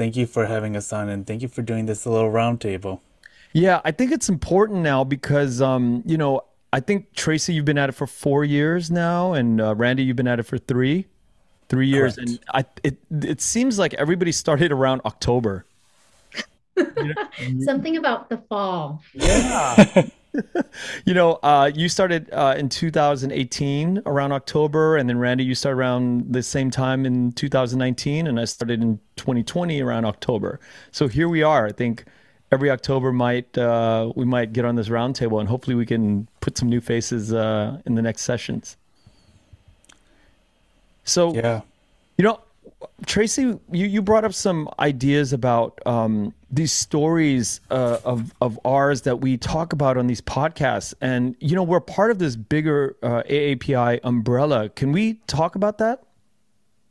Thank you for having us on, and thank you for doing this little roundtable. Yeah, I think it's important now because, um, you know, I think Tracey, you've been at it for four years now, and uh, Randy, you've been at it for three, three years, Correct. and I it it seems like everybody started around October. Something about the fall. Yeah. you know, uh, you started uh, in 2018 around October, and then Randy, you started around the same time in 2019, and I started in 2020 around October. So here we are. I think every October might uh, we might get on this roundtable, and hopefully we can put some new faces uh, in the next sessions. So yeah, you know, Tracey, you, you brought up some ideas about um, these stories uh, of of ours that we talk about on these podcasts, and you know we're part of this bigger uh, AAPI umbrella. Can we talk about that?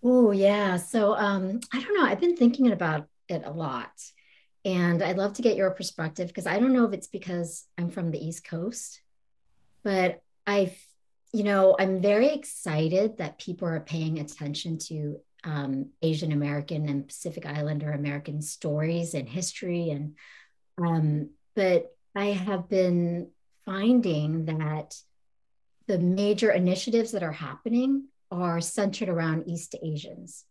Oh yeah. So um, I don't know. I've been thinking about it a lot, and I'd love to get your perspective because I don't know if it's because I'm from the East Coast, but I, you know, I'm very excited that people are paying attention to um, Asian American and Pacific Islander American stories and history. And um, but I have been finding that the major initiatives that are happening are centered around East Asians.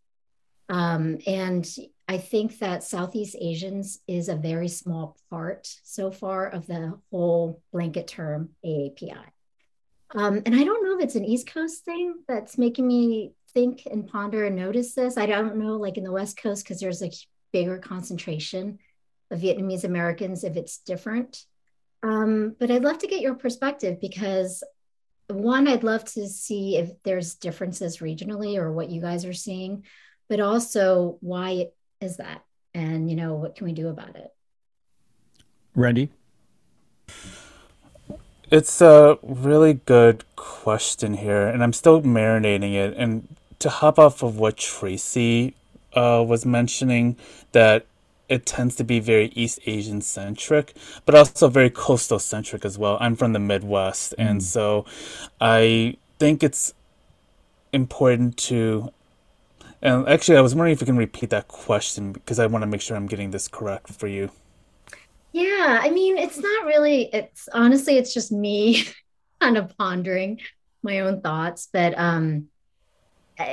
Um, and I think that Southeast Asians is a very small part so far of the whole blanket term AAPI. Um, and I don't know if it's an East Coast thing that's making me think and ponder and notice this. I don't know, like in the West Coast, because there's a bigger concentration of Vietnamese Americans, if it's different. Um, but I'd love to get your perspective because one, I'd love to see if there's differences regionally or what you guys are seeing, but also why is that? And, you know, what can we do about it? Randy? It's a really good question here, and I'm still marinating it. And to hop off of what Tracey uh, was mentioning, that it tends to be very East Asian centric, but also very coastal centric as well. I'm from the Midwest, mm. and so I think it's important to. And actually, I was wondering if you can repeat that question because I want to make sure I'm getting this correct for you. Yeah, I mean, it's not really, it's honestly, it's just me kind of pondering my own thoughts. But um,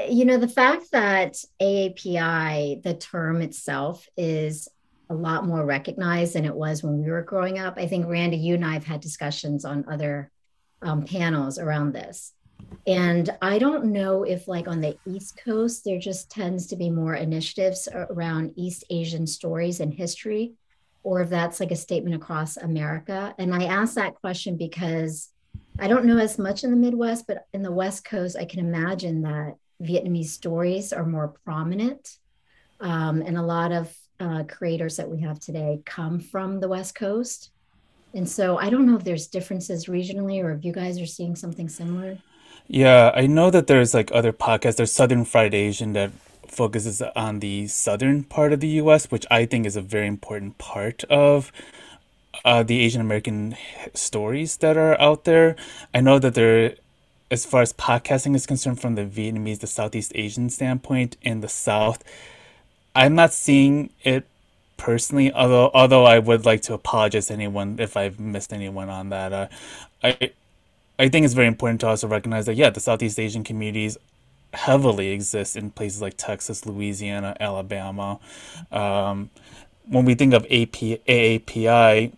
you know, the fact that AAPI, the term itself, is a lot more recognized than it was when we were growing up. I think, Randy, you and I have had discussions on other um, panels around this. And I don't know if, like, on the East Coast, there just tends to be more initiatives around East Asian stories and history, or if that's like a statement across America. And I ask that question because I don't know as much in the Midwest, but in the West Coast, I can imagine that Vietnamese stories are more prominent. Um, and a lot of uh, creators that we have today come from the West Coast. And so I don't know if there's differences regionally or if you guys are seeing something similar. Yeah, I know that there's like other podcasts. There's Southern Fried Asian that focuses on the southern part of the US, which I think is a very important part of uh, the Asian American stories that are out there. I know that there as far as podcasting is concerned from the Vietnamese, the Southeast Asian standpoint in the South, I'm not seeing it personally. Although, although I would like to apologize to anyone if I've missed anyone on that. Uh, I, I think it's very important to also recognize that yeah, the Southeast Asian communities heavily exist in places like Texas, Louisiana, Alabama. Um, when we think of AP, AAPI,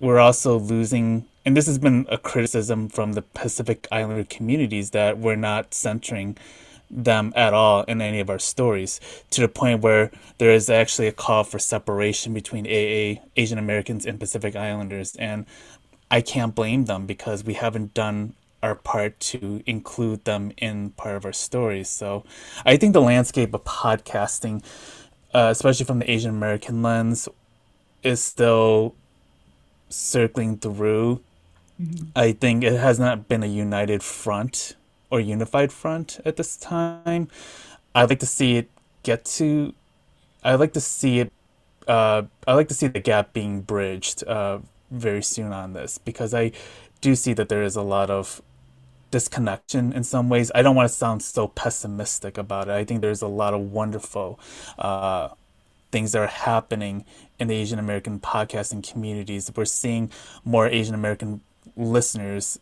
we're also losing and this has been a criticism from the Pacific Islander communities that we're not centering them at all in any of our stories to the point where there is actually a call for separation between AA Asian Americans and Pacific Islanders and I can't blame them because we haven't done our part to include them in part of our stories. So I think the landscape of podcasting, uh, especially from the Asian American lens, is still circling through Mm-hmm. I think it has not been a united front or unified front at this time. I'd like to see it get to. I'd like to see it. Uh, I'd like to see the gap being bridged uh, very soon on this because I do see that there is a lot of disconnection in some ways. I don't want to sound so pessimistic about it. I think there's a lot of wonderful uh, things that are happening in the Asian American podcasting communities. We're seeing more Asian American listeners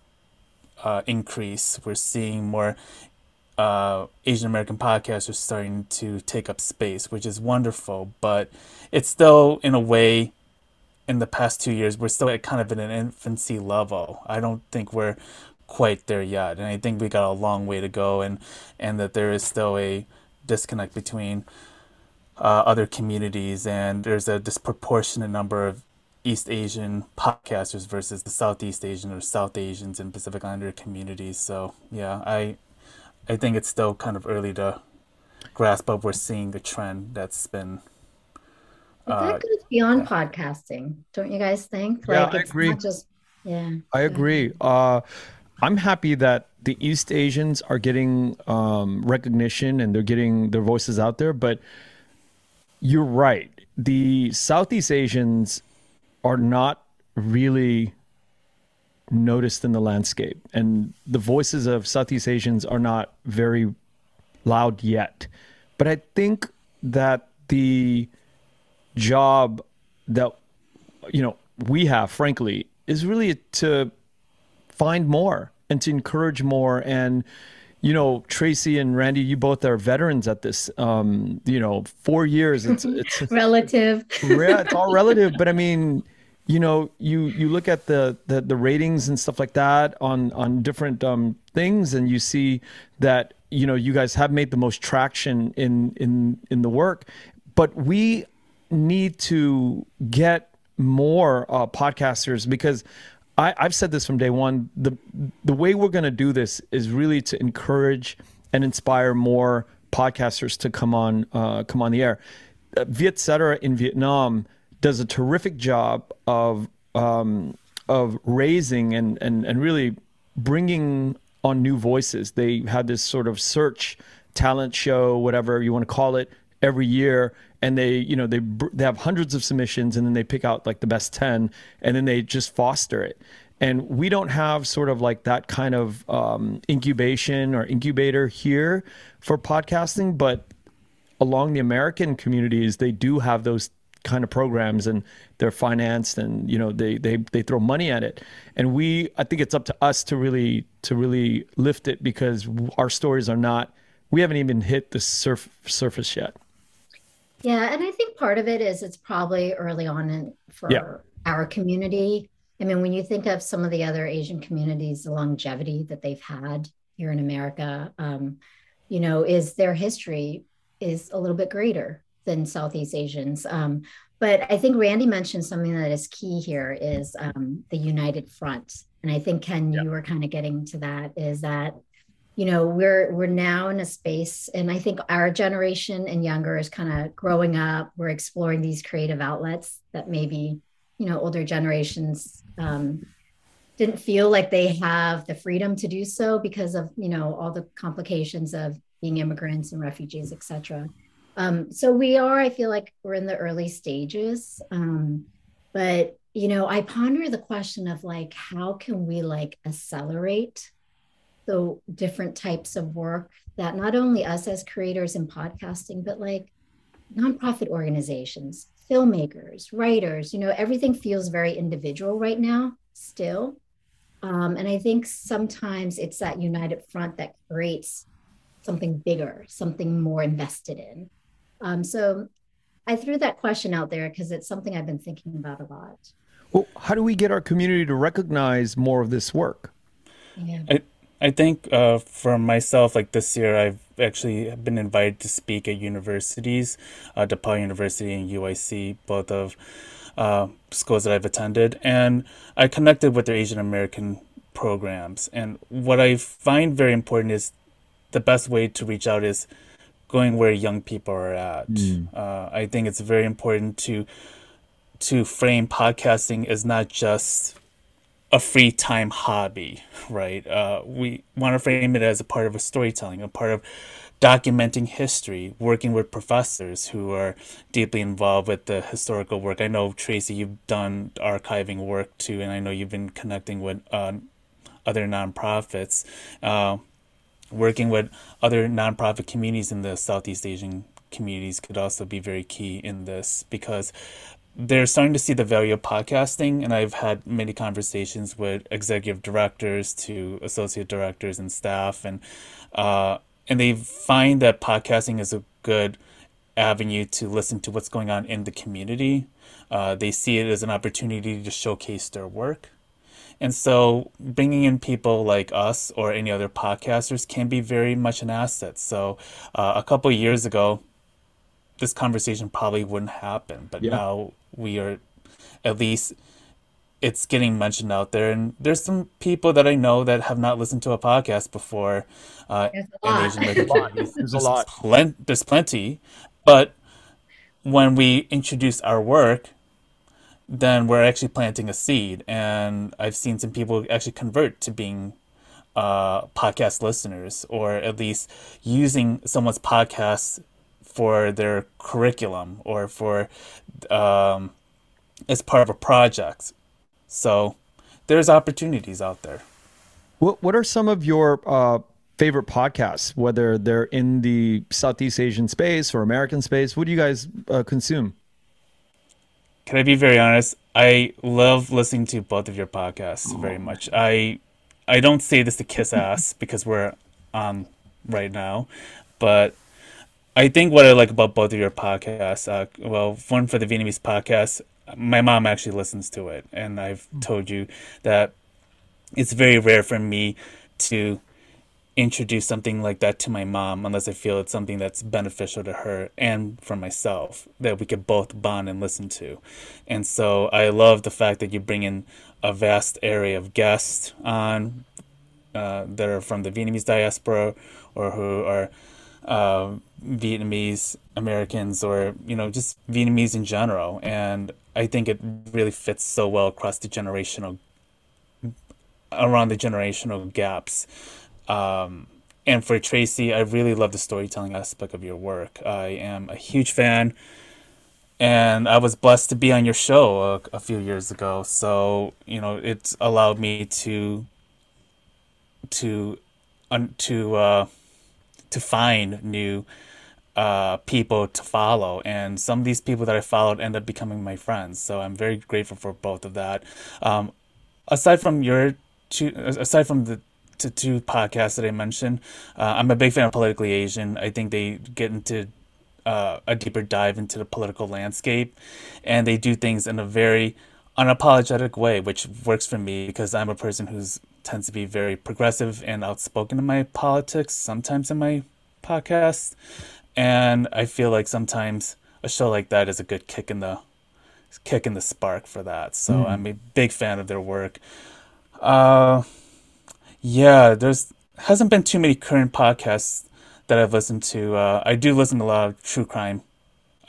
uh, increase. We're seeing more uh, Asian American podcasters starting to take up space, which is wonderful. But it's still, in a way, in the past two years, we're still at kind of at an infancy level. I don't think we're quite there yet, and I think we got a long way to go, and and that there is still a disconnect between uh, other communities, and there's a disproportionate number of East Asian podcasters versus the Southeast Asian or South Asians and Pacific Islander communities. So yeah, I I think it's still kind of early to grasp, but we're seeing the trend that's been. But that uh, goes beyond yeah. podcasting, don't you guys think? Like, yeah, I agree. Just, yeah, I agree. Uh, I'm happy that the East Asians are getting um, recognition and they're getting their voices out there. But you're right. The Southeast Asians are not really noticed in the landscape. And the voices of Southeast Asians are not very loud yet. But I think that the job that you know we have frankly is really to find more and to encourage more and you know tracey and randy you both are veterans at this um you know four years it's it's relative yeah it's all relative but i mean you know you you look at the, the the ratings and stuff like that on on different um things and you see that you know you guys have made the most traction in in in the work but we need to get more uh, podcasters because I, I've said this from day one. The the way we're going to do this is really to encourage and inspire more podcasters to come on uh, come on the air. Uh, Vietcetera in Vietnam does a terrific job of um, of raising and, and and really bringing on new voices. They had this sort of search talent show, whatever you want to call it, every year, and they you know they they have hundreds of submissions, and then they pick out like the best ten, and then they just foster it. And we don't have sort of like that kind of um, incubation or incubator here for podcasting, but along the American communities, they do have those kind of programs and they're financed and you know they they they throw money at it. And we i think it's up to us to really to really lift it because our stories are not we haven't even hit the surf, surface yet. Yeah and i think part of it is it's probably early on in for yeah. our community. I mean when you think of some of the other asian communities the longevity that they've had here in america um, you know is their history is a little bit greater than Southeast Asians. Um, but I think Randy mentioned something that is key here is um, the united front. And I think Ken, you were kind of getting to that is that you know we're we're now in a space and i think our generation and younger is kind of growing up we're exploring these creative outlets that maybe you know older generations um, didn't feel like they have the freedom to do so because of you know all the complications of being immigrants and refugees et cetera um, so we are, I feel like we're in the early stages. Um, but you know, I ponder the question of like, how can we like accelerate the different types of work that not only us as creators in podcasting, but like nonprofit organizations, filmmakers, writers, you know, everything feels very individual right now still. Um, and I think sometimes it's that united front that creates something bigger, something more invested in. Um, so I threw that question out there because it's something I've been thinking about a lot. Well, how do we get our community to recognize more of this work? Yeah. I, I think uh, for myself, like this year, I've actually been invited to speak at universities, uh, DePaul University and UIC, both of uh, schools that I've attended, and I connected with their Asian American programs. And what I find very important is the best way to reach out is going where young people are at. Mm. Uh, I think it's very important to to frame podcasting as not just a free time hobby, right? Uh, we want to frame it as a part of a storytelling, a part of documenting history, working with professors who are deeply involved with the historical work. I know Tracey, you've done archiving work too, and I know you've been connecting with uh, other nonprofits. Uh, working with other nonprofit communities in the Southeast Asian communities could also be very key in this because they're starting to see the value of podcasting and i've had many conversations with executive directors to associate directors and staff and uh, and they find that podcasting is a good avenue to listen to what's going on in the community. Uh, they see it as an opportunity to showcase their work and so bringing in people like us or any other podcasters can be very much an asset. So uh, a couple years ago this conversation probably wouldn't happen but yeah. now we are at least it's getting mentioned out there. And there's some people that i know that have not listened to a podcast before uh there's a Asian there's, there's a lot. plen- there's plenty but when we introduce our work then we're actually planting a seed and i've seen some people actually convert to being uh, podcast listeners or at least using someone's podcast for their curriculum or for um, as part of a project. So there's opportunities out there. What What are some of your uh, favorite podcasts, whether they're in the Southeast Asian space or American space? What do you guys uh, consume? Can I be very honest? I love listening to both of your podcasts very much. I I don't say this to kiss ass because we're on right now, but I think what I like about both of your podcasts, uh, well, one for the Vietnamese podcast, my mom actually listens to it, and I've mm. told you that it's very rare for me to introduce something like that to my mom unless I feel it's something that's beneficial to her and for myself that we could both bond and listen to. And so I love the fact that you bring in a vast area of guests on uh, that are from the Vietnamese diaspora or who are uh, Vietnamese Americans or you know just Vietnamese in general, and I think it really fits so well across the generational around the generational gaps. Um, and for Tracey, I really love the storytelling aspect of your work. I am a huge fan, and I was blessed to be on your show a, a few years ago. So you know, it's allowed me to to to uh, to find new uh, people to follow. And some of these people that I followed end up becoming my friends. So I'm very grateful for both of that. Um, aside from your two, aside from the two, two podcasts that I mentioned, uh, I'm a big fan of Politically Asian. I think they get into uh, a deeper dive into the political landscape, and they do things in a very unapologetic way, which works for me because I'm a person who's tends to be very progressive and outspoken in my politics, sometimes in my podcast. And I feel like sometimes a show like that is a good kick in the kick in the spark for that. So mm. I'm a big fan of their work. Uh yeah, there's hasn't been too many current podcasts that I've listened to. Uh, I do listen to a lot of true crime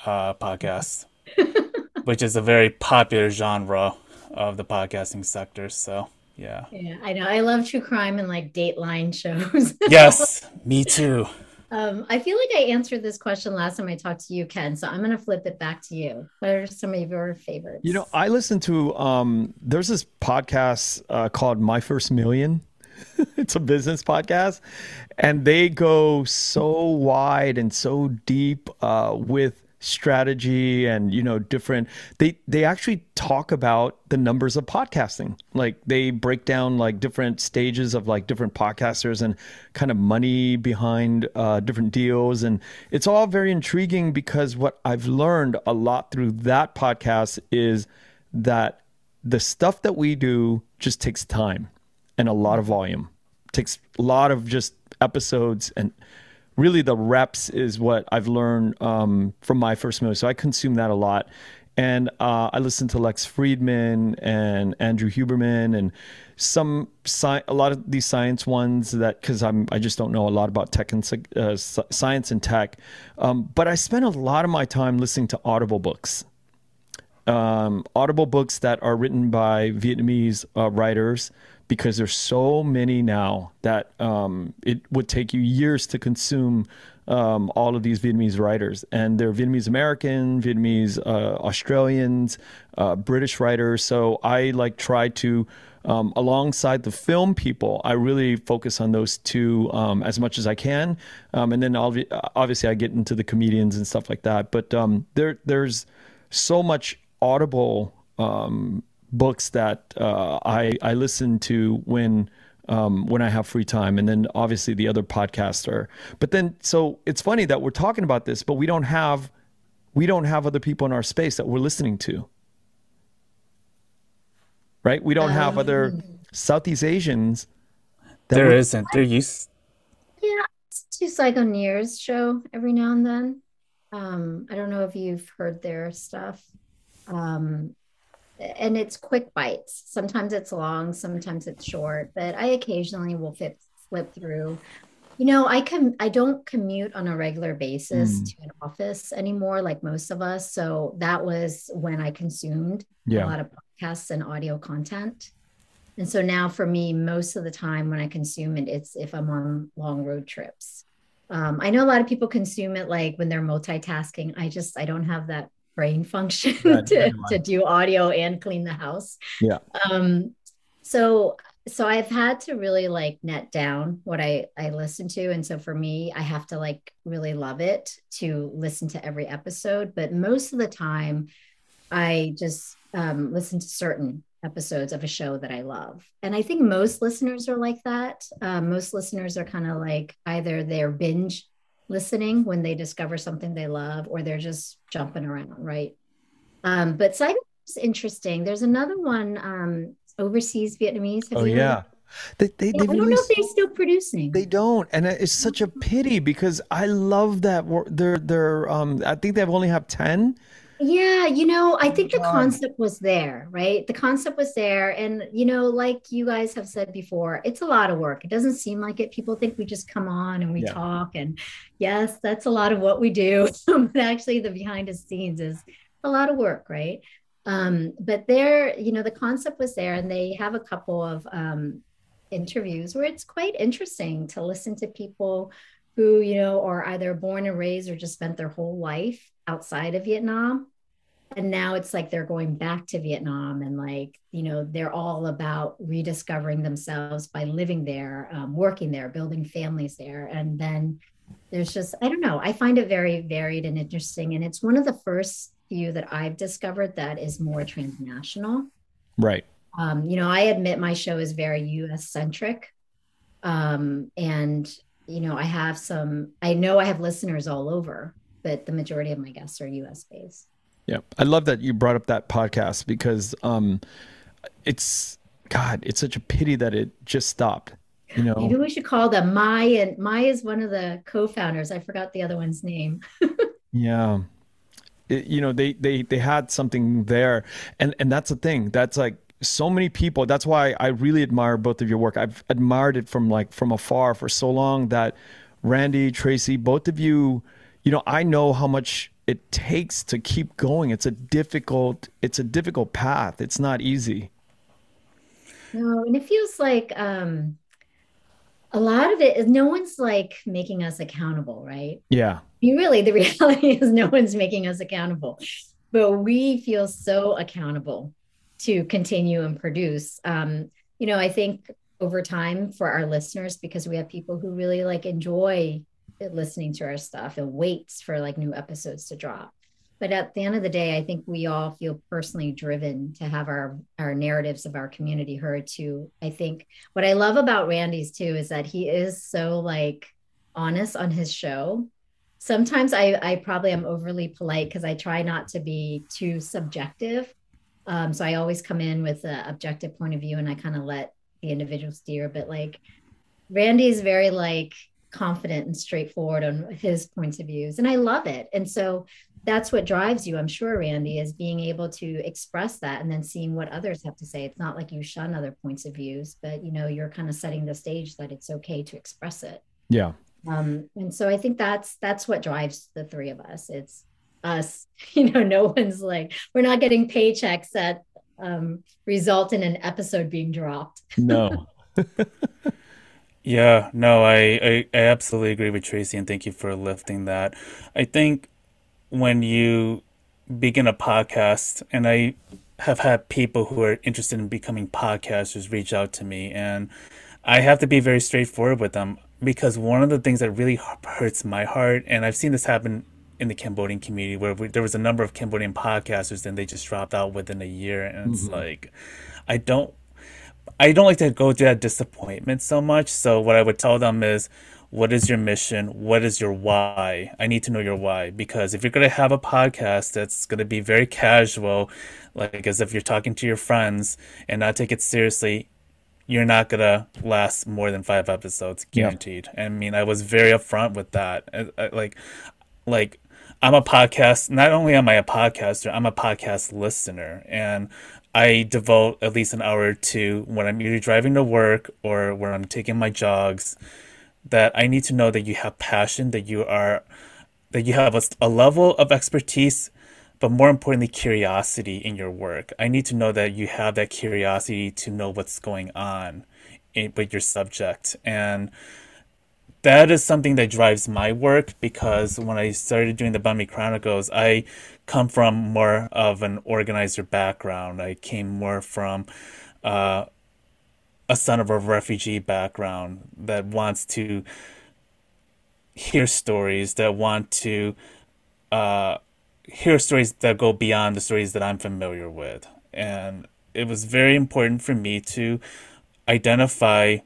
uh, podcasts, which is a very popular genre of the podcasting sector. So yeah. Yeah, I know. I love true crime and like Dateline shows. yes, me too. Um, I feel like I answered this question last time I talked to you, Ken. So I'm going to flip it back to you. What are some of your favorites? You know, I listen to um, there's this podcast uh, called My First Million. it's a business podcast, and they go so wide and so deep uh, with strategy and you know different they they actually talk about the numbers of podcasting. Like they break down like different stages of like different podcasters and kind of money behind uh, different deals. And it's all very intriguing because what i've learned a lot through that podcast is that the stuff that we do just takes time and a lot of volume it takes a lot of just episodes and really the reps is what I've learned um, from My First Million. So I consume that a lot. And uh, I listen to Lex Fridman and Andrew Huberman and some sci- a lot of these science ones that because I'm I just don't know a lot about tech and uh, science and tech, um, but I spend a lot of my time listening to Audible books. Um, Audible books that are written by Vietnamese uh, writers because there's so many now that um, it would take you years to consume um, all of these Vietnamese writers, and they're Vietnamese American, Vietnamese uh, Australians, uh, British writers. So I like try to. Um, alongside the film people, I really focus on those two um, as much as I can, um, and then obviously I get into the comedians and stuff like that. But um, there, there's so much audible um, books that uh, I I listen to when um, when I have free time, and then obviously the other podcaster. But then, so it's funny that we're talking about this, but we don't have we don't have other people in our space that we're listening to, right? We don't have other um. Southeast Asians. There isn't. There used. Yeah, it's two Saigoneer's show every now and then. Um, I don't know if you've heard their stuff. Um, and it's quick bites. Sometimes it's long, sometimes it's short, but I occasionally will flip flip through. You know, I can I don't commute on a regular basis mm. to an office anymore, like most of us. So that was when I consumed yeah. a lot of podcasts and audio content. And so now for me, most of the time when I consume it, it's if I'm on long road trips. Um, I know a lot of people consume it like when they're multitasking. I just I don't have that brain function to, to do audio and clean the house. Yeah. Um, so so I've had to really like net down what I I listen to, and so for me, I have to like really love it to listen to every episode. But most of the time, I just um, listen to certain episodes of a show that I love, and I think most listeners are like that. Uh, most listeners are kind of like either they're binge listening when they discover something they love or they're just jumping around, right? Um, but Saigon is interesting. There's another one, um, overseas Vietnamese. Have oh, yeah. They, they, yeah, I don't know if they're still producing. They don't, and it's such a pity because I love that. They're they're um I think they've only have ten, yeah, you know, I think the concept was there, right? The concept was there. And, you know, like you guys have said before, it's a lot of work. It doesn't seem like it. People think we just come on and we yeah. talk. And yes, that's a lot of what we do. but actually, the behind the scenes is a lot of work, right? Um, but there, you know, the concept was there, and they have a couple of um, interviews where it's quite interesting to listen to people who, you know, are either born and raised or just spent their whole life outside of Vietnam. And now it's like they're going back to Vietnam and like, you know, they're all about rediscovering themselves by living there, um, working there, building families there. And then there's just, I don't know, I find it very varied and interesting. And it's one of the first few that I've discovered that is more transnational. Right. Um, you know, I admit my show is very US centric. Um, and, you know, I have some, I know I have listeners all over, but the majority of my guests are US based. Yeah. I love that you brought up that podcast because um it's God, it's such a pity that it just stopped. You know, maybe we should call them Mai and Mai is one of the co-founders. I forgot the other one's name. yeah. It, you know, they they they had something there. And and that's the thing. That's like so many people. That's why I really admire both of your work. I've admired it from like from afar for so long that Randy, Tracey, both of you, you know, I know how much it takes to keep going. It's a difficult it's a difficult path. It's not easy. No, and it feels like um a lot of it is no one's like making us accountable, right? Yeah. Mean, really, the reality is no one's making us accountable, but we feel so accountable to continue and produce. Um, you know, I think over time for our listeners, because we have people who really like enjoy listening to our stuff. And waits for like new episodes to drop. But at the end of the day i think we all feel personally driven to have our our narratives of our community heard too. I think what i love about randy's too is that he is so like honest on his show. Sometimes i i probably am overly polite because i try not to be too subjective. Um, so i always come in with an objective point of view and i kind of let the individual steer. But like randy's very like confident and straightforward on his points of views and i love it. And so that's what drives you i'm sure randy is being able to express that and then seeing what others have to say. It's not like you shun other points of views but you know you're kind of setting the stage that it's okay to express it. Yeah. Um and so i think that's that's what drives the three of us. It's us you know no one's like we're not getting paychecks that um result in an episode being dropped. No Yeah, no, I, I, I absolutely agree with Tracey, and thank you for lifting that. I think when you begin a podcast, and I have had people who are interested in becoming podcasters reach out to me, and I have to be very straightforward with them because one of the things that really hurts my heart, and I've seen this happen in the Cambodian community where we, there was a number of Cambodian podcasters and they just dropped out within a year, and it's hmm like I don't I don't like to go through that disappointment so much. So what I would tell them is, what is your mission? What is your why? I need to know your why because if you're gonna have a podcast that's gonna be very casual, like as if you're talking to your friends and not take it seriously, you're not gonna last more than five episodes, Yeah. guaranteed. I mean, I was very upfront with that. I, I, like, like I'm a podcast. Not only am I a podcaster, I'm a podcast listener, and I devote at least an hour to when I'm either driving to work or when I'm taking my jogs. That I need to know that you have passion, that you are, that you have a, a level of expertise, but more importantly, curiosity in your work. I need to know that you have that curiosity to know what's going on in, with your subject, and that is something that drives my work because when I started doing the Banh Mi Chronicles, I come from more of an organizer background. I came more from uh, a son of a refugee background that wants to hear stories, that want to uh, hear stories that go beyond the stories that I'm familiar with. And it was very important for me to identify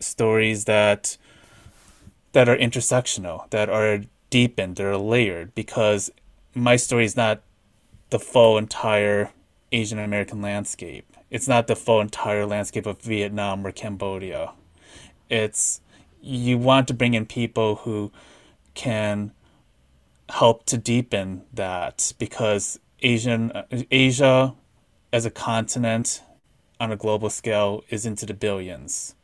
stories that that are intersectional, that are deepened, that are layered, because my story is not the full entire Asian American landscape. It's not the full entire landscape of Vietnam or Cambodia. It's you want to bring in people who can help to deepen that because Asian Asia as a continent on a global scale is into the billions.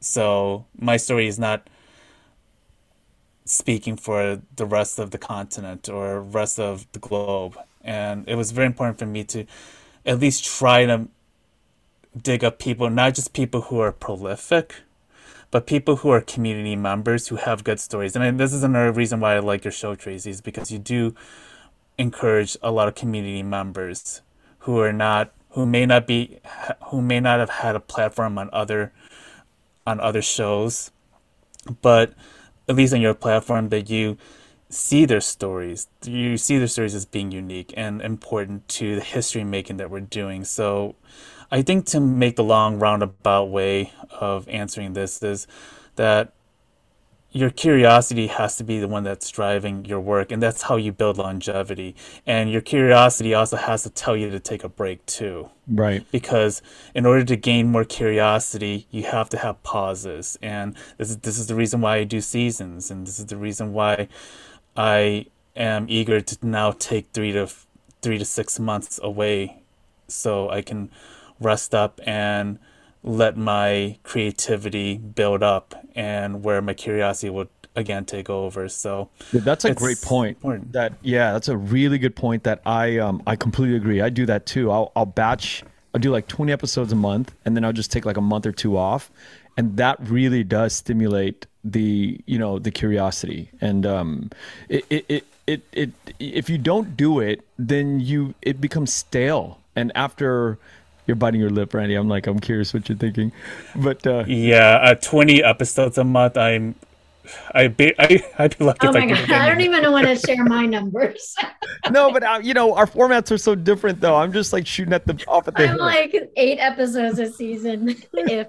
So my story is not speaking for the rest of the continent or rest of the globe. And it was very important for me to at least try to dig up people, not just people who are prolific, but people who are community members who have good stories. And this is another reason why I like your show, Tracey, is because you do encourage a lot of community members who are not who may not be who may not have had a platform on other on other shows but at least on your platform that you see their stories. You see their stories as being unique and important to the history making that we're doing. So i think to make the long roundabout way of answering this is that your curiosity has to be the one that's driving your work and that's how you build longevity and your curiosity also has to tell you to take a break too Right. because in order to gain more curiosity, you have to have pauses. And this is this is the reason why I do seasons, and this is the reason why I am eager to now take three to three to six months away, so I can rest up and let my creativity build up, and where my curiosity would again take over. So Yeah, That's a great point. important. That yeah, that's a really good point. That I um I completely agree. I do that too. I'll I'll batch. I'll do like twenty episodes a month, and then I'll just take like a month or two off, and that really does stimulate the you know the curiosity. And um, it it it it, it if you don't do it, then you it becomes stale. And after you're biting your lip, Randy, I'm like I'm curious what you're thinking, but uh, yeah, uh, twenty episodes a month. I'm I be I I'd be lucky Oh if I my could God. I don't any. even want to share my numbers. no, but uh, you know our formats are so different though. I'm just like shooting at the off at the I'm hip. like eight episodes a season. If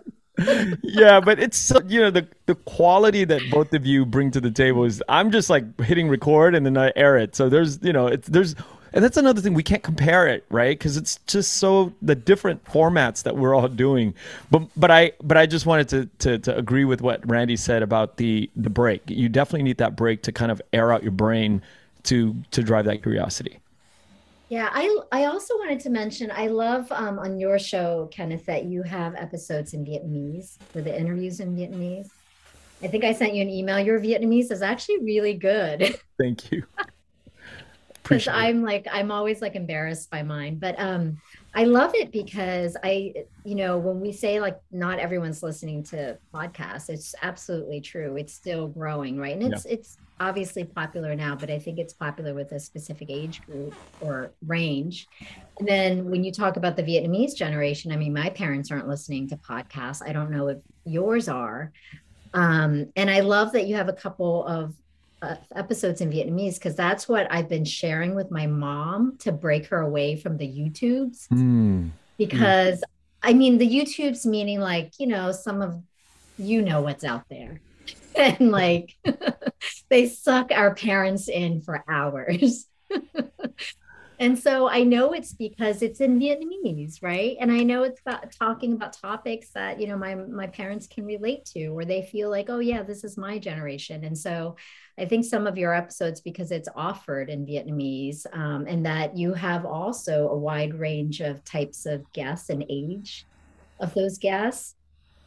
yeah, but it's so, you know the the quality that both of you bring to the table is I'm just like hitting record and then I air it. So there's you know it's there's and that's another thing we can't compare it right because it's just so the different formats that we're all doing. But but I but I just wanted to to to agree with what Randy said about the the break. You definitely need that break to kind of air out your brain to to drive that curiosity. Yeah, I I also wanted to mention I love um, on your show, Kenneth, that you have episodes in Vietnamese for the interviews in Vietnamese. I think I sent you an email. Your Vietnamese is actually really good. Thank you. because I'm like I'm always like embarrassed by mine. But um I love it because I you know when we say like not everyone's listening to podcasts, it's absolutely true. It's still growing, right? And it's yeah. it's obviously popular now, but I think it's popular with a specific age group or range. And then when you talk about the Vietnamese generation, I mean, my parents aren't listening to podcasts. I don't know if yours are. Um, and I love that you have a couple of uh, episodes in Vietnamese because that's what I've been sharing with my mom to break her away from the YouTubes. Mm. Because mm. I mean, the YouTubes meaning like, you know, some of you know what's out there. and like they suck our parents in for hours. and so I know it's because it's in Vietnamese, right? And I know it's about talking about topics that, you know, my my parents can relate to or they feel like, "Oh yeah, this is my generation." And so I think some of your episodes because it's offered in Vietnamese um, and that you have also a wide range of types of guests and age of those guests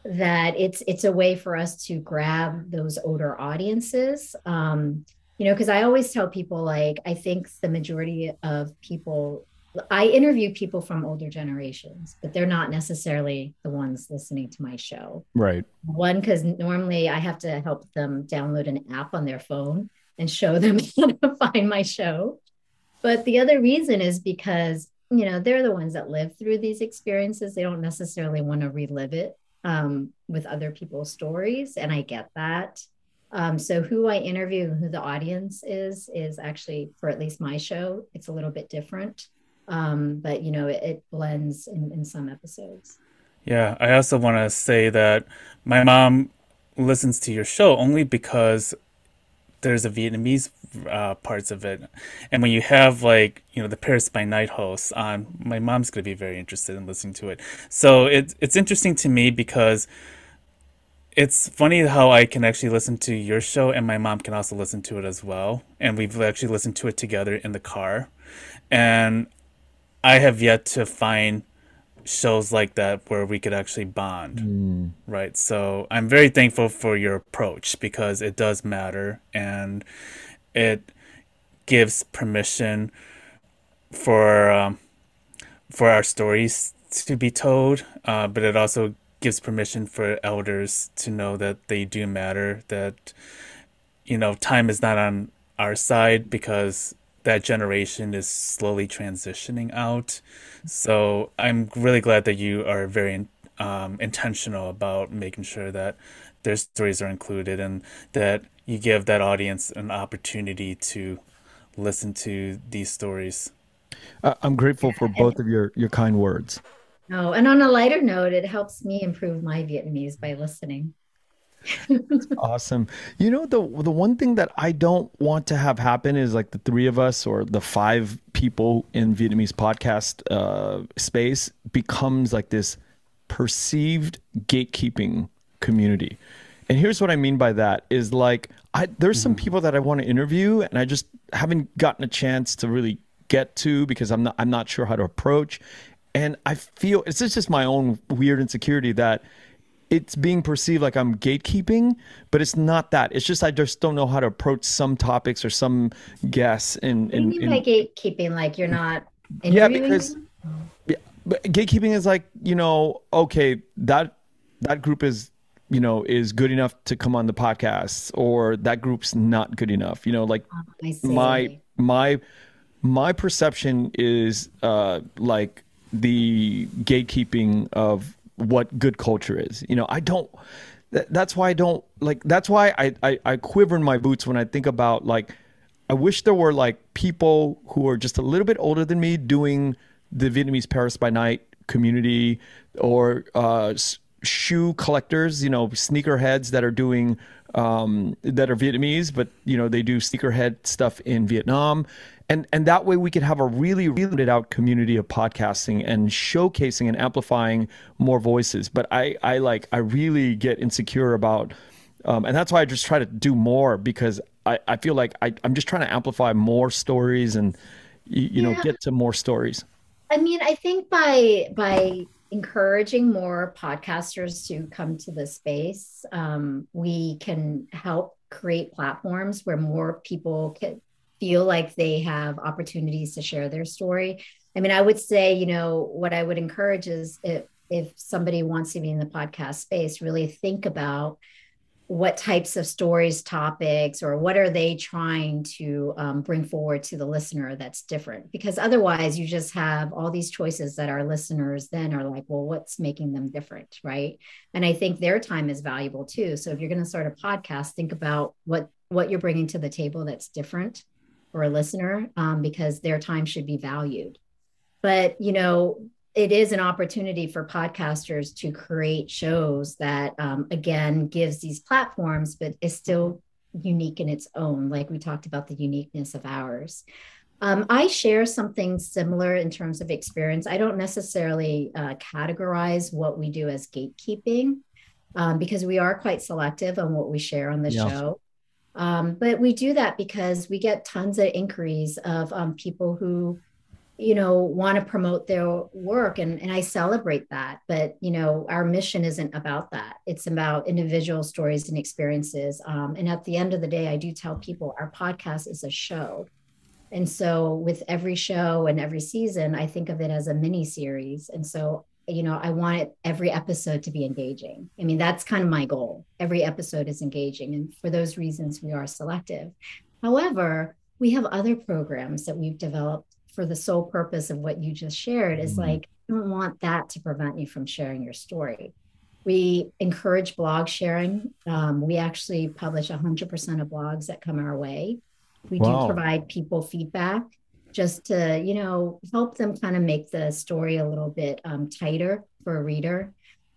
that it's it's a way for us to grab those older audiences um, you know because i always tell people like i think the majority of people i interview people from older generations but they're not necessarily the ones listening to my show. Right. One because normally i have to help them download an app on their phone and show them how to find my show. But the other reason is because you know they're the ones that live through these experiences. They don't necessarily want to relive it um, with other people's stories, and I get that. Um, so who I interview and who the audience is is actually for at least my show, it's a little bit different. Um, but you know, it, it blends in, in some episodes. Yeah, I also want to say that my mom listens to your show only because there's a Vietnamese uh, parts of it, and when you have like you know the Paris by Night hosts on, my mom's gonna be very interested in listening to it. So it's it's interesting to me because it's funny how I can actually listen to your show and my mom can also listen to it as well, and we've actually listened to it together in the car, and I have yet to find shows like that where we could actually bond. Mm. right? So i'm very thankful for your approach because it does matter and it gives permission for um, for our stories to be told uh, but it also gives permission for elders to know that they do matter that you know time is not on our side because that generation is slowly transitioning out. So I'm really glad that you are very um, intentional about making sure that their stories are included and that you give that audience an opportunity to listen to these stories. Uh, I'm grateful for both of your your kind words. Oh, and on a lighter note, it helps me improve my Vietnamese by listening awesome. You know the the one thing that I don't want to have happen is like the three of us or the five people in Vietnamese podcast uh, space becomes like this perceived gatekeeping community. And here's what I mean by that is like I there's some mm-hmm. people that I want to interview and I just haven't gotten a chance to really get to because I'm not I'm not sure how to approach. And I feel it's just my own weird insecurity that it's being perceived like I'm gatekeeping, but it's not that. It's just I just don't know how to approach some topics or some guests. And in, in, by gatekeeping, like you're not. Yeah, because yeah, but gatekeeping is like you know, okay, that that group is you know is good enough to come on the podcast, or that group's not good enough. You know, like oh, my my my perception is uh like the gatekeeping of what good culture is. You know, I don't. That's why I don't like. That's why I, I I quiver in my boots when I think about like. I wish there were like people who are just a little bit older than me doing the Vietnamese Paris by night community or uh, shoe collectors, you know, sneakerheads that are doing um, that are Vietnamese, but you know they do sneakerhead stuff in Vietnam, and and that way we can have a really really out community of podcasting and showcasing and amplifying more voices. But I I like I really get insecure about, um, and that's why I just try to do more because I I feel like I I'm just trying to amplify more stories and you, you yeah. know get to more stories. I mean, I think by by encouraging more podcasters to come to the space, um, we can help create platforms where more people can feel like they have opportunities to share their story. I mean, I would say, you know, what I would encourage is if if somebody wants to be in the podcast space, really think about what types of stories topics or what are they trying to um, bring forward to the listener that's different? Because otherwise you just have all these choices that our listeners then are like well what's making them different? Right? And i think their time is valuable too. So if you're going to start a podcast think about what what you're bringing to the table that's different for a listener um, because their time should be valued. But you know it is an opportunity for podcasters to create shows that um, again gives these platforms but is still unique in its own like we talked about the uniqueness of ours. Um, i share something similar in terms of experience. I don't necessarily uh, categorize what we do as gatekeeping um, because we are quite selective on what we share on the yeah. show. Um, but we do that because we get tons of inquiries of um, people who you know want to promote their work and, and i celebrate that but you know our mission isn't about that. It's about individual stories and experiences um, and at the end of the day i do tell people our podcast is a show. And so with every show and every season i think of it as a mini series. And so you know i want every episode to be engaging. I mean that's kind of my goal. Every episode is engaging and for those reasons we are selective. However we have other programs that we've developed for the sole purpose of what you just shared is mm-hmm. like I don't want that to prevent you from sharing your story. We encourage blog sharing. Um, we actually publish 100% of blogs that come our way. We wow. do provide people feedback just to, you know, help them kind of make the story a little bit um, tighter for a reader.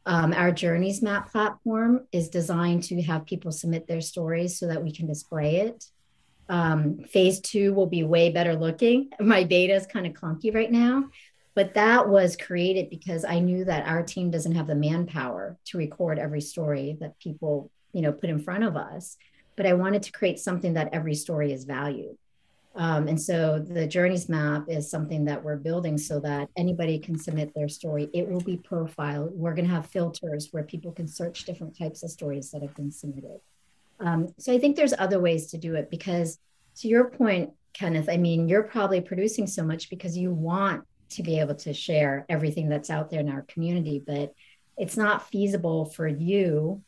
Um, our Journeys Map platform is designed to have people submit their stories so that we can display it um, phase two will be way better looking. My beta is kind of clunky right now, but that was created because I knew that our team doesn't have the manpower to record every story that people, you know, put in front of us. But I wanted to create something that every story is valued. Um, and so the journeys map is something that we're building so that anybody can submit their story. It will be profiled. We're going to have filters where people can search different types of stories that have been submitted. Um, so I think there's other ways to do it because, to your point, Kenneth, I mean, you're probably producing so much because you want to be able to share everything that's out there in our community, but it's not feasible for you,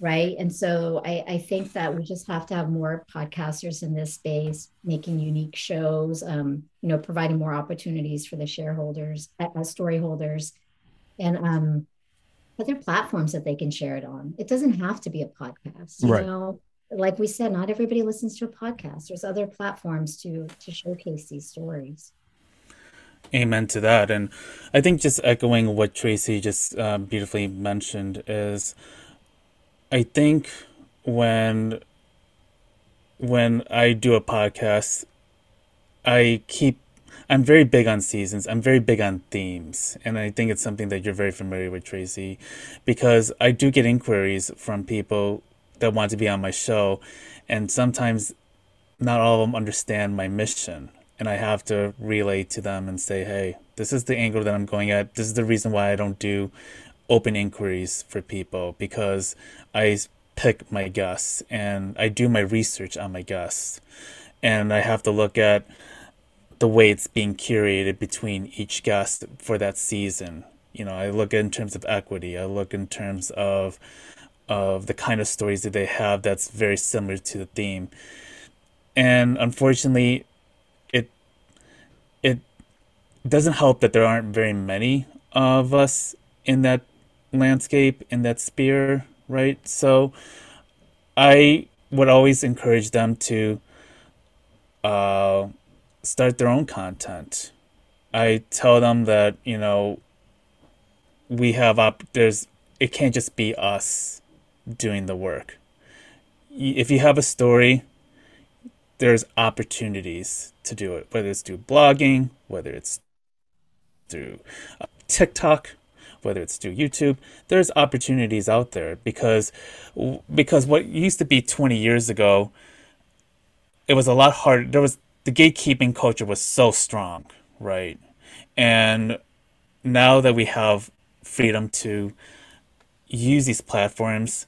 right? And so I, I think that we just have to have more podcasters in this space, making unique shows, um, you know, providing more opportunities for the shareholders, uh, story holders, and um, other platforms that they can share it on. It doesn't have to be a podcast. You right. know, like we said, not everybody listens to a podcast. There's other platforms to to showcase these stories. Amen to that. And I think just echoing what Tracey just uh, beautifully mentioned is, I think when when I do a podcast, I keep I'm very big on seasons. I'm very big on themes. And I think it's something that you're very familiar with, Tracey, because I do get inquiries from people that want to be on my show. And sometimes not all of them understand my mission. And I have to relay to them and say, hey, this is the angle that I'm going at. This is the reason why I don't do open inquiries for people because I pick my guests and I do my research on my guests. And I have to look at the way it's being curated between each guest for that season. You know, I look in terms of equity. I look in terms of of the kind of stories that they have that's very similar to the theme. And unfortunately, it it doesn't help that there aren't very many of us in that landscape in that sphere, right? So I would always encourage them to uh, start their own content. I tell them that, you know, we have up there's it can't just be us doing the work. If you have a story, there's opportunities to do it, whether it's through blogging, whether it's through uh, TikTok, whether it's through YouTube, there's opportunities out there because because what used to be 20 years ago, it was a lot harder. There was the gatekeeping culture was so strong, right? And now that we have freedom to use these platforms,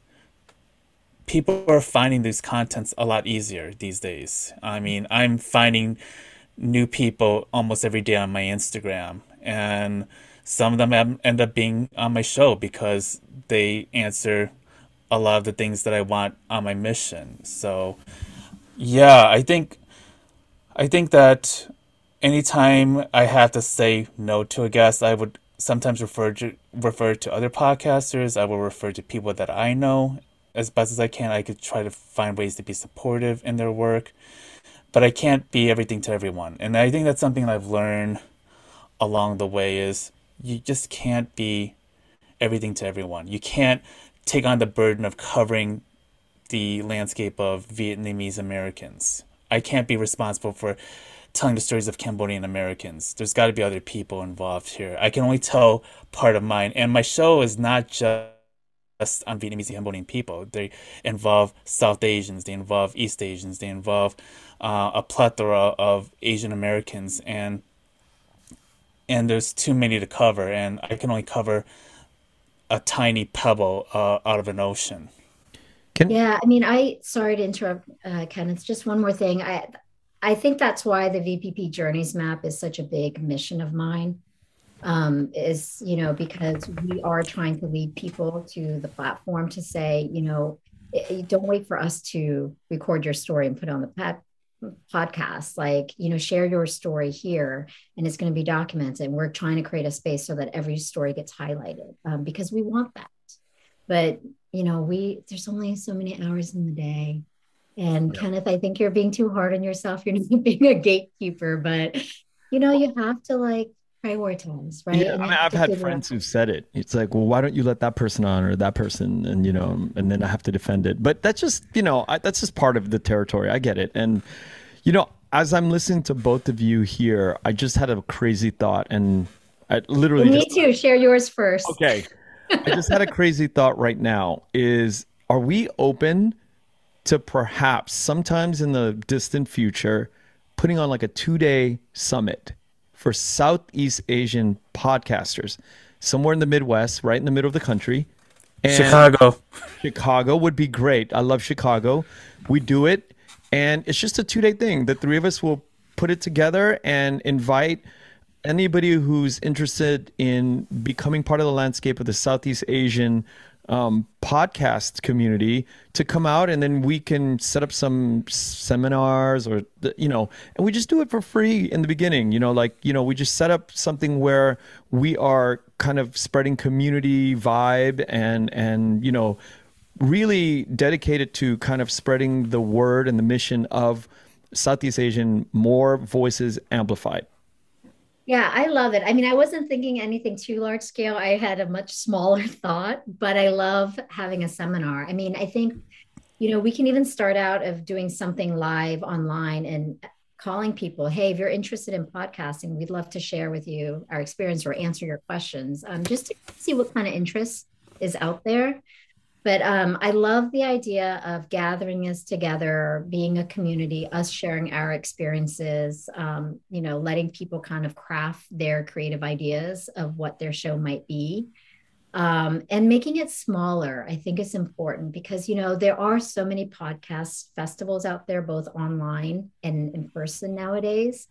people are finding these contents a lot easier these days. I mean, I'm finding new people almost every day on my Instagram, and some of them end up being on my show because they answer a lot of the things that I want on my mission. So, yeah, I think I think that anytime I have to say no to a guest, I would sometimes refer to refer to other podcasters. I will refer to people that I know as best as I can. I could try to find ways to be supportive in their work, but I can't be everything to everyone. And I think that's something I've learned along the way is you just can't be everything to everyone. You can't take on the burden of covering the landscape of Vietnamese Americans. I can't be responsible for telling the stories of Cambodian Americans. There's got to be other people involved here. I can only tell part of mine. And my show is not just on Vietnamese and Cambodian people. They involve South Asians, they involve East Asians, they involve uh, a plethora of Asian Americans. And and there's too many to cover, and I can only cover a tiny pebble uh, out of an ocean. Can- yeah, I mean, I sorry to interrupt, uh, just one more thing. I I think that's why the VPP Journeys Map is such a big mission of mine. Um, is you know because we are trying to lead people to the platform to say you know don't wait for us to record your story and put on the podcast like you know share your story here and it's going to be documented and we're trying to create a space so that every story gets highlighted um, because we want that but you know we there's only so many hours in the day. And yeah. kenneth i think you're being too hard on yourself. You're not being a gatekeeper but you know you have to like prioritize right? Yeah, I mean, i've had friends who've said it. It's like well why don't you let that person on or that person? And you know and then i have to defend it. But that's just you know I, that's just part of the territory. I get it. And you know as i'm listening to both of you here i just had a crazy thought and i literally me just, too. Share yours first. Okay i just had a crazy thought right now is are we open to perhaps sometimes in the distant future putting on like a two day summit for Southeast Asian podcasters, somewhere in the Midwest, right in the middle of the country. And Chicago. Chicago would be great. I love Chicago. We do it, and it's just a two day thing. The three of us will put it together and invite anybody who's interested in becoming part of the landscape of the Southeast Asian um, podcast community to come out and then we can set up some seminars or you know and we just do it for free in the beginning you know like you know we just set up something where we are kind of spreading community vibe and and you know really dedicated to kind of spreading the word and the mission of Southeast Asian more voices amplified yeah, I love it. I mean, I wasn't thinking anything too large scale. I had a much smaller thought, but I love having a seminar. I mean, I think, you know, we can even start out of doing something live online and calling people, hey, if you're interested in podcasting, we'd love to share with you our experience or answer your questions, um, just to see what kind of interest is out there. But um, I love the idea of gathering us together, being a community, us sharing our experiences, um, you know, letting people kind of craft their creative ideas of what their show might be. Um, and making it smaller, I think is important because, you know, there are so many podcast festivals out there, both online and in person nowadays.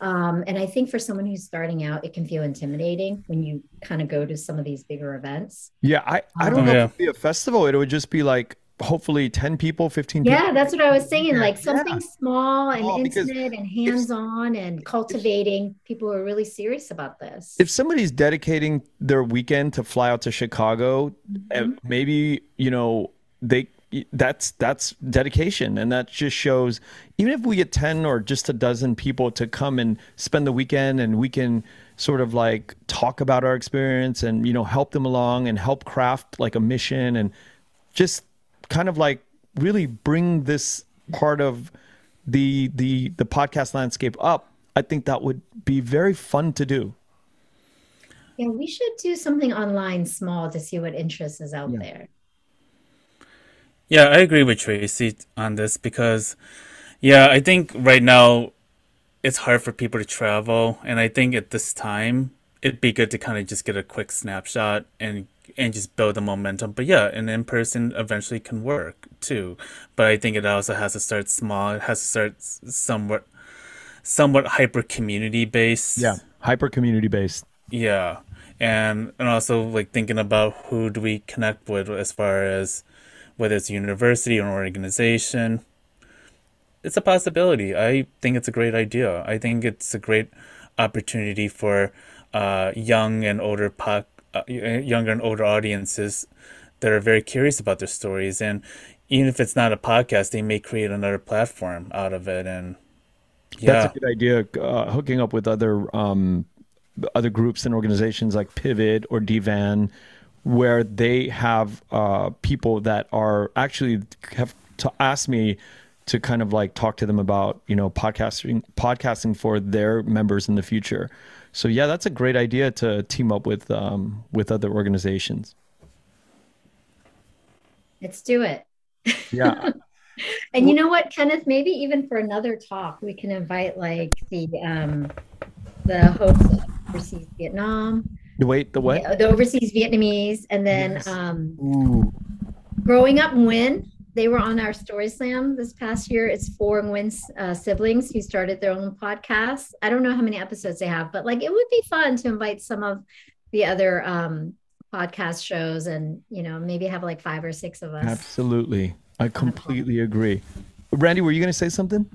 Um, and I think for someone who's starting out, it can feel intimidating when you kind of go to some of these bigger events. Yeah, I, I don't um, know yeah. if it'd be a festival. It would just be like hopefully 10 people, 15 yeah, people. that's what I was saying. Like something yeah. small and oh, intimate and hands on and cultivating people who are really serious about this. If somebody's dedicating their weekend to fly out to Chicago, mm-hmm. maybe, you know, they that's that's dedication and that just shows even if we get 10 or just a dozen people to come and spend the weekend and we can sort of like talk about our experience and you know help them along and help craft like a mission and just kind of like really bring this part of the the the podcast landscape up i think that would be very fun to do yeah we should do something online small to see what interest is out yeah. there yeah, I agree with Tracey on this because, yeah, I think right now it's hard for people to travel, and I think at this time it'd be good to kind of just get a quick snapshot and and just build the momentum. But yeah, an in person eventually can work too. But I think it also has to start small. It has to start somewhat somewhat hyper community based. Yeah, hyper community based. Yeah, and and also like thinking about who do we connect with as far as whether it's a university or an organization. It's a possibility. I think it's a great idea. I think it's a great opportunity for uh, young and older po- uh, younger and older audiences that are very curious about their stories and even if it's not a podcast they may create another platform out of it and yeah. That's a good idea. Uh, hooking up with other um, other groups and organizations like Pivot or Divan, where they have uh, people that are actually have to ask me to kind of like talk to them about you know podcasting podcasting for their members in the future. So yeah, that's a great idea to team up with um, with other organizations. Let's do it. Yeah. and you know what, Kenneth? Maybe even for another talk, we can invite like the um, the host of overseas Vietnam. The wait, the what? The, the overseas Vietnamese, and then yes. um, Ooh. growing up Nguyen. They were on our Story Slam this past year. It's four Nguyen's uh, siblings who started their own podcast. I don't know how many episodes they have, but like it would be fun to invite some of the other um, podcast shows and you know maybe have like five or six of us. Absolutely. I completely agree. Randy, were you going to say something?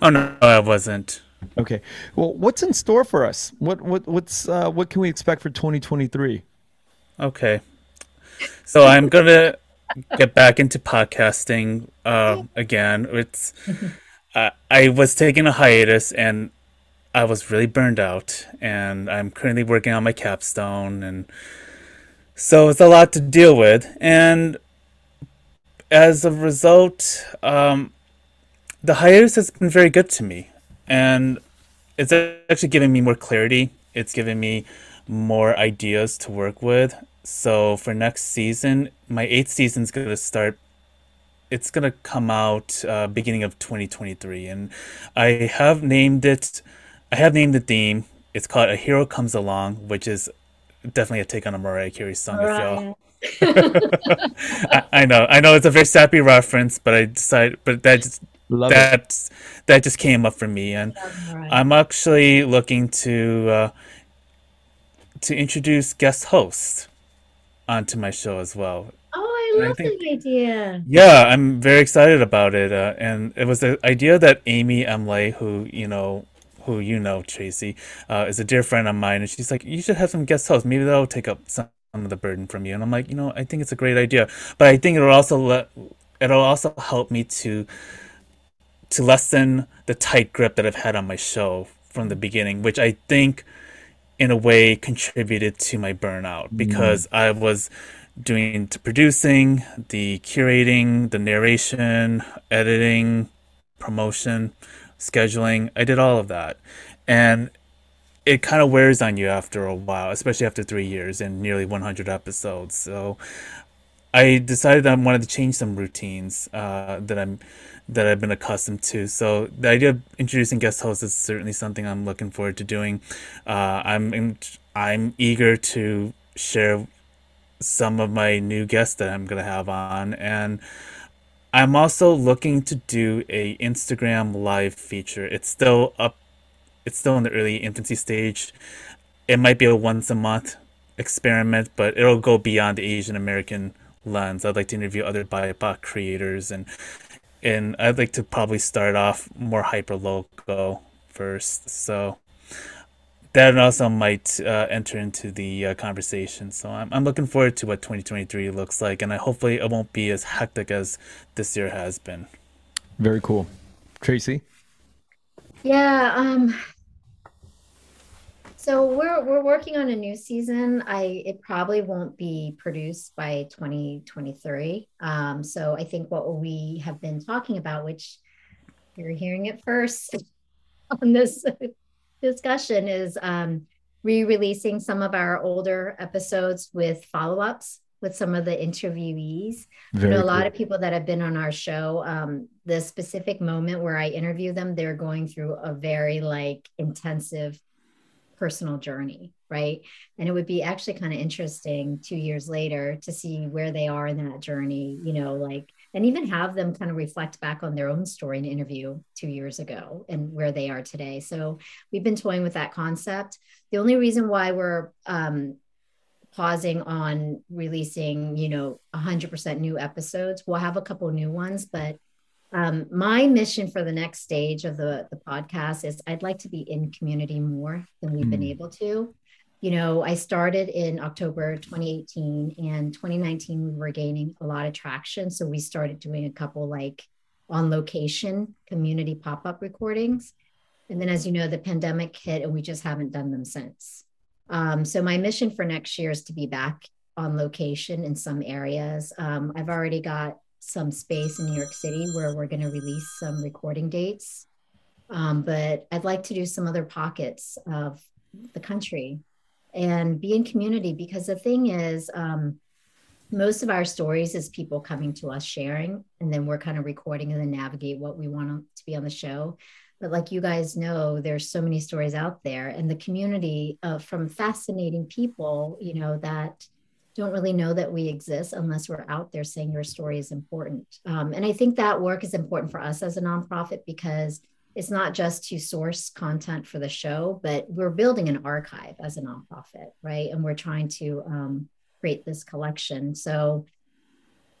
Oh no, I wasn't. Okay. Well, what's in store for us? What what what's uh, what can we expect for 2023? Okay. So I'm gonna get back into podcasting uh, again. It's uh, I was taking a hiatus and I was really burned out, and I'm currently working on my capstone, and so it's a lot to deal with. And as a result, um, the hiatus has been very good to me, and it's actually giving me more clarity. It's giving me more ideas to work with. So for next season, my eighth season is gonna start. It's gonna come out uh, beginning of 2023, and I have named it. I have named the theme. It's called "A Hero Comes Along," which is definitely a take on a Mariah Carey song. Mariah. I, I, know, I know, it's a very sappy reference, but I decided, but that just Love that that just came up for me, and I'm actually looking to uh, to introduce guest hosts onto my show as well. Oh, I love I think, that idea. Yeah, I'm very excited about it, uh, and it was the idea that Amy Emlay, who you know who you know, Tracey, uh, is a dear friend of mine, and she's like, you should have some guest hosts. Maybe that'll take up some of the burden from you. And I'm like, you know, I think it's a great idea, but I think it'll also let it'll also help me to to lessen the tight grip that I've had on my show from the beginning, which I think in a way contributed to my burnout mm-hmm. because mm. I was doing the producing, the curating, the narration, editing, promotion, scheduling. I did all of that. And it kind of wears on you after a while, especially after three years and nearly 100 episodes. So I decided I wanted to change some routines uh, that I'm that I've been accustomed to. So the idea of introducing guest hosts is certainly something I'm looking forward to doing. Uh, I'm I'm eager to share some of my new guests that I'm gonna have on, and I'm also looking to do a Instagram live feature. It's still up it's still in the early infancy stage. It might be a once a month experiment, but it'll go beyond the Asian American lens. I'd like to interview other BIPOC creators and and I'd like to probably start off more hyper local first. So that also might uh, enter into the uh, conversation. So I'm, I'm looking forward to what 2023 looks like, and I hopefully it won't be as hectic as this year has been. Very cool, Tracey. Yeah. Um, so we're we're working on a new season. I it probably won't be produced by 2023. Um, so I think what we have been talking about, which you're hearing it first on this discussion, is um, re-releasing some of our older episodes with follow-ups with some of the interviewees. Very you know, a lot of people that have been on our show, um, the specific moment where I interview them, they're going through a very like intensive personal journey, right? And it would be actually kind of interesting two years later to see where they are in that journey, you know, like, and even have them kind of reflect back on their own story and interview two years ago and where they are today. So we've been toying with that concept. The only reason why we're um, pausing on releasing, you know, 100% new episodes, we'll have a couple new ones, but um, my mission for the next stage of the, the podcast is I'd like to be in community more than we've mm. been able to. You know, I started in October 2018 and 2019, we were gaining a lot of traction. So we started doing a couple like on location community pop up recordings. And then, as you know, the pandemic hit and we just haven't done them since. Um, so, my mission for next year is to be back on location in some areas. Um, I've already got some space in New York City where we're going to release some recording dates. Um, but I'd like to do some other pockets of the country and be in community because the thing is, um, most of our stories is people coming to us sharing, and then we're kind of recording and then navigate what we want to be on the show. But like you guys know, there's so many stories out there, and the community uh, from fascinating people, you know, that don't really know that we exist unless we're out there saying your story is important. Um, and I think that work is important for us as a nonprofit because it's not just to source content for the show, but we're building an archive as a nonprofit, right? And we're trying to um, create this collection. So,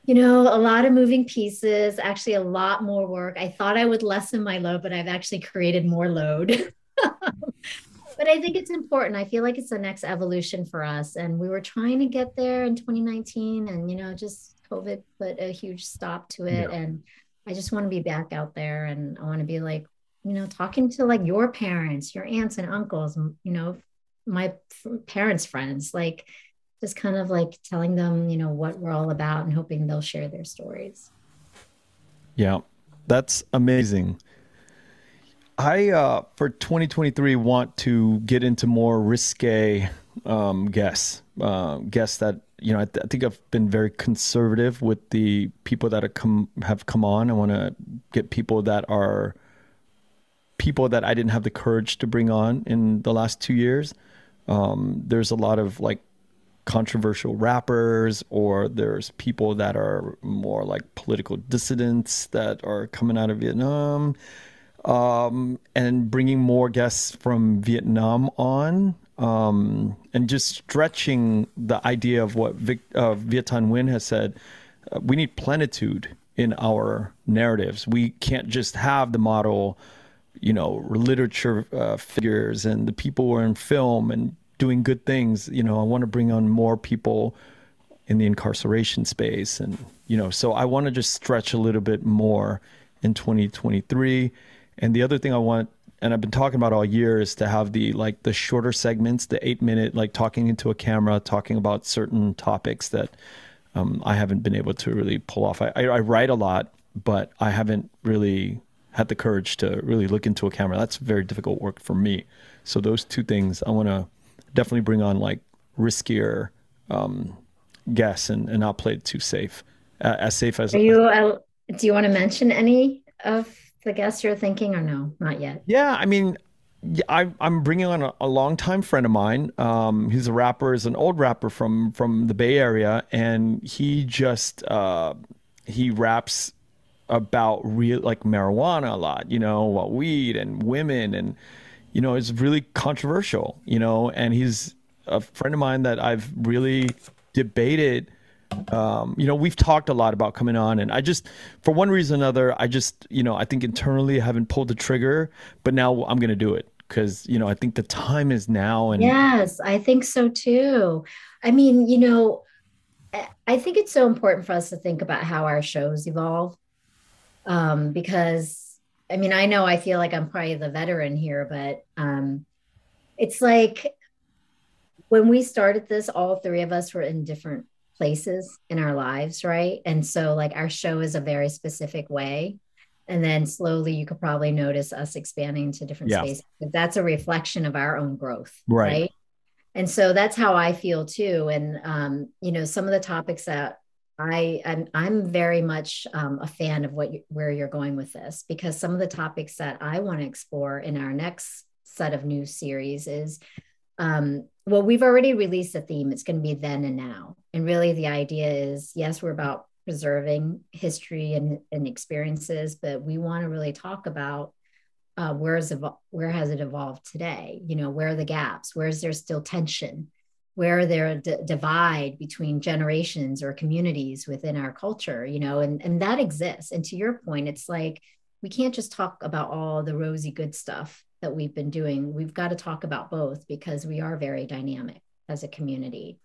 you know, a lot of moving pieces, actually, a lot more work. I thought I would lessen my load, but I've actually created more load. but I think it's important. I feel like it's the next evolution for us. And we were trying to get there in 2019, and you know, just COVID put a huge stop to it. Yeah. And I just want to be back out there, and I want to be like, you know, talking to like your parents, your aunts and uncles, you know, my parents' friends, like just kind of like telling them, you know, what we're all about and hoping they'll share their stories. Yeah, that's amazing. I uh, for 2023 want to get into more risque um, guests, uh, guests that you know. I, th- I, think I've been very conservative with the people that have come have come on. I want to get people that are people that I didn't have the courage to bring on in the last two years. Um, there's a lot of like controversial rappers, or there's people that are more like political dissidents that are coming out of Vietnam um, and bringing more guests from Vietnam on, um, and just stretching the idea of what Vic, uh, Viet Thanh Nguyen has said. Uh, we need plenitude in our narratives. We can't just have the model, you know, literature uh, figures and the people who are in film and doing good things. You know, I want to bring on more people in the incarceration space, and you know, so I want to just stretch a little bit more in 2023 and the other thing I want, and I've been talking about all year, is to have the like the shorter segments, the eight minute, like talking into a camera, talking about certain topics that um, I haven't been able to really pull off. I, I, I write a lot, but I haven't really had the courage to really look into a camera. That's very difficult work for me. So those two things, I want to definitely bring on like riskier um, guests and, and not play it too safe, uh, as safe as. Are you? Uh, do you want to mention any of the guest you're thinking, or no, not yet? Yeah, I mean, I, I'm bringing on a, a longtime friend of mine. Um, he's a rapper, is an old rapper from from the Bay Area, and he just uh, he raps about real like marijuana a lot, you know, about weed and women, and you know, it's really controversial, you know. And he's a friend of mine that I've really debated um, you know, we've talked a lot about coming on, and I just, for one reason or another, I just, you know, I think internally I haven't pulled the trigger, but now I'm going to do it because, you know, I think the time is now. And yes, I think so too. I mean, you know, I think it's so important for us to think about how our shows evolve um, because, I mean, I know I feel like I'm probably the veteran here, but um, it's like when we started this, all three of us were in different places in our lives, right? And so, like, our show is a very specific way. And then slowly, you could probably notice us expanding to different yeah. spaces. But that's a reflection of our own growth, right. right? And so that's how I feel too. And um, you know, some of the topics that I I'm, I'm very much um, a fan of what you, where you're going with this because some of the topics that I want to explore in our next set of new series is um, well, we've already released a theme. It's going to be then and now. And really, the idea is yes, we're about preserving history and, and experiences, but we want to really talk about uh, where is where has it evolved today? You know, where are the gaps? Where is there still tension? Where are there a d- divide between generations or communities within our culture? You know, and and that exists. And to your point, it's like we can't just talk about all the rosy good stuff that we've been doing. We've got to talk about both because we are very dynamic as a community.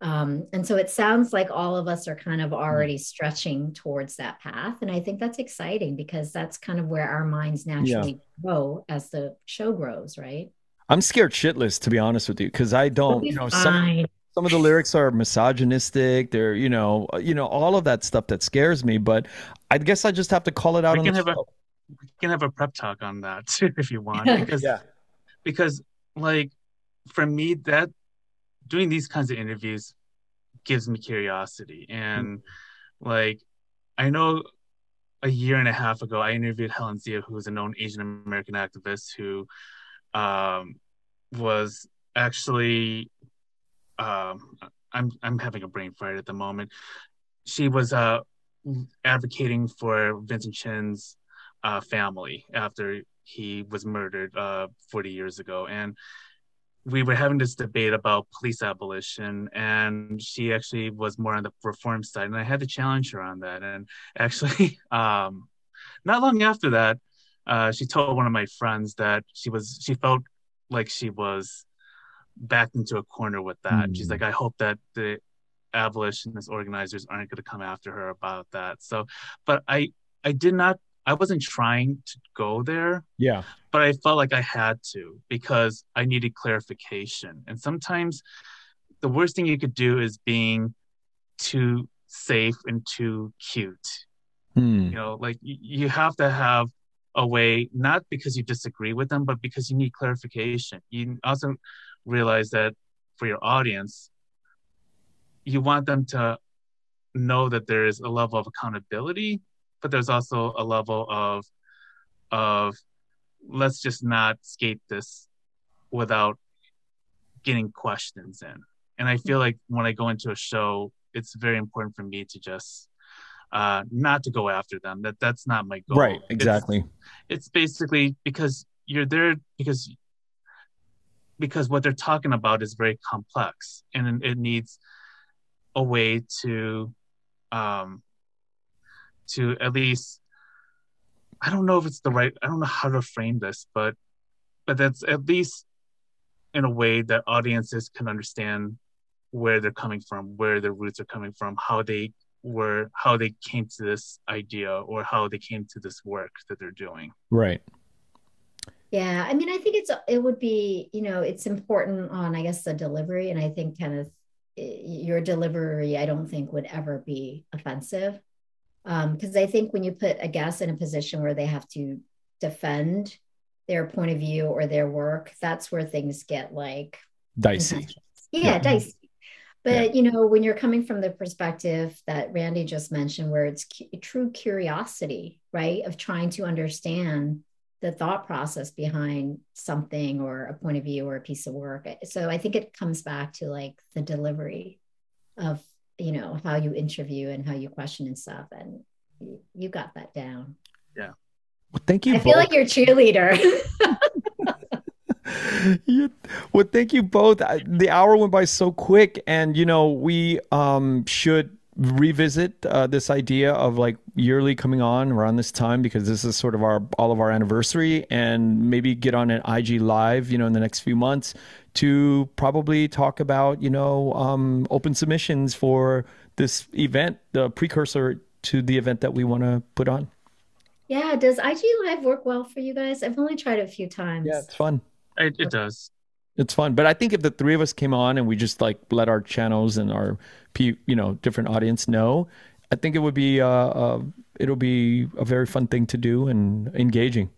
Um, and so it sounds like all of us are kind of already stretching towards that path. And I think that's exciting because that's kind of where our minds naturally yeah. grow as the show grows, right? I'm scared shitless, to be honest with you, because I don't, you know, some, some of the lyrics are misogynistic. They're, you know, you know, all of that stuff that scares me. But I guess I just have to call it out. We can, have, a, we can have a prep talk on that too, if you want. Because, yeah. because like, for me, that doing these kinds of interviews gives me curiosity and mm-hmm. like i know a year and a half ago i interviewed helen zia who is a known asian american activist who um, was actually um, i'm i'm having a brain fart at the moment she was uh, advocating for vincent chin's uh, family after he was murdered uh, 40 years ago and we were having this debate about police abolition and she actually was more on the reform side and i had to challenge her on that. And actually um, not long after that uh, she told one of my friends that she was she felt like she was backed into a corner with that. Mm. she's like i hope that the abolitionist organizers aren't going to come after her about that. So but i i did not I wasn't trying to go there. Yeah. But I felt like I had to because I needed clarification. And sometimes the worst thing you could do is being too safe and too cute. Hmm. You know, like you have to have a way, not because you disagree with them, but because you need clarification. You also realize that for your audience, you want them to know that there is a level of accountability but there's also a level of of let's just not skate this without getting questions in. And I feel like when I go into a show, it's very important for me to just uh, not to go after them. That that's not my goal. Right. Exactly. It's, it's basically because you're there because because what they're talking about is very complex and it needs a way to um, to at least I don't know if it's the right I don't know how to frame this, but but that's at least in a way that audiences can understand where they're coming from, where their roots are coming from, how they were how they came to this idea or how they came to this work that they're doing. Right. Yeah, I mean, I think it's it would be you know it's important on I guess the delivery, and I think Kenneth, your delivery I don't think would ever be offensive because um, I think when you put a guest in a position where they have to defend their point of view or their work, that's where things get like dicey. Yeah, yeah, dicey. But yeah. you know, when you're coming from the perspective that Randy just mentioned, where it's cu- true curiosity, right, of trying to understand the thought process behind something or a point of view or a piece of work. So I think it comes back to like the delivery of you know how you interview and how you question and stuff and you, you got that down yeah well, thank you i both. feel like you're cheerleader yeah. well thank you both the hour went by so quick and you know we um should revisit uh, this idea of like yearly coming on around this time because this is sort of our all of our anniversary and maybe get on an IG live you know in the next few months to probably talk about, you know, um, open submissions for this event, the precursor to the event that we want to put on. Yeah. Does IG Live work well for you guys? I've only tried it a few times. Yeah, it's fun. It, it does. It's fun. But I think if the three of us came on and we just like let our channels and our, you know, different audience know, I think it would be, uh, uh, it'll be a very fun thing to do and engaging.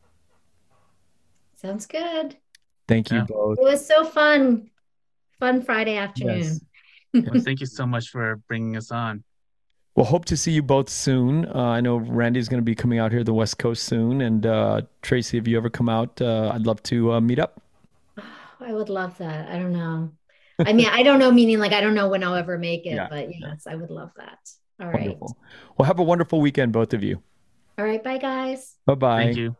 Sounds good. Thank you yeah. both. It was so fun. Fun Friday afternoon. Yes. well, thank you so much for bringing us on. Well, hope to see you both soon. Uh, I know Randy's going to be coming out here to the West Coast soon. And uh, Tracey, if you ever come out, uh, I'd love to uh, meet up. I I would love that. I don't know. I mean, I don't know, meaning like I don't know when I'll ever make it, Yeah. but Yeah. yes, I would love that. All right. Wonderful. Well, have a wonderful weekend, both of you. All right. Bye, guys. Bye bye. Thank you.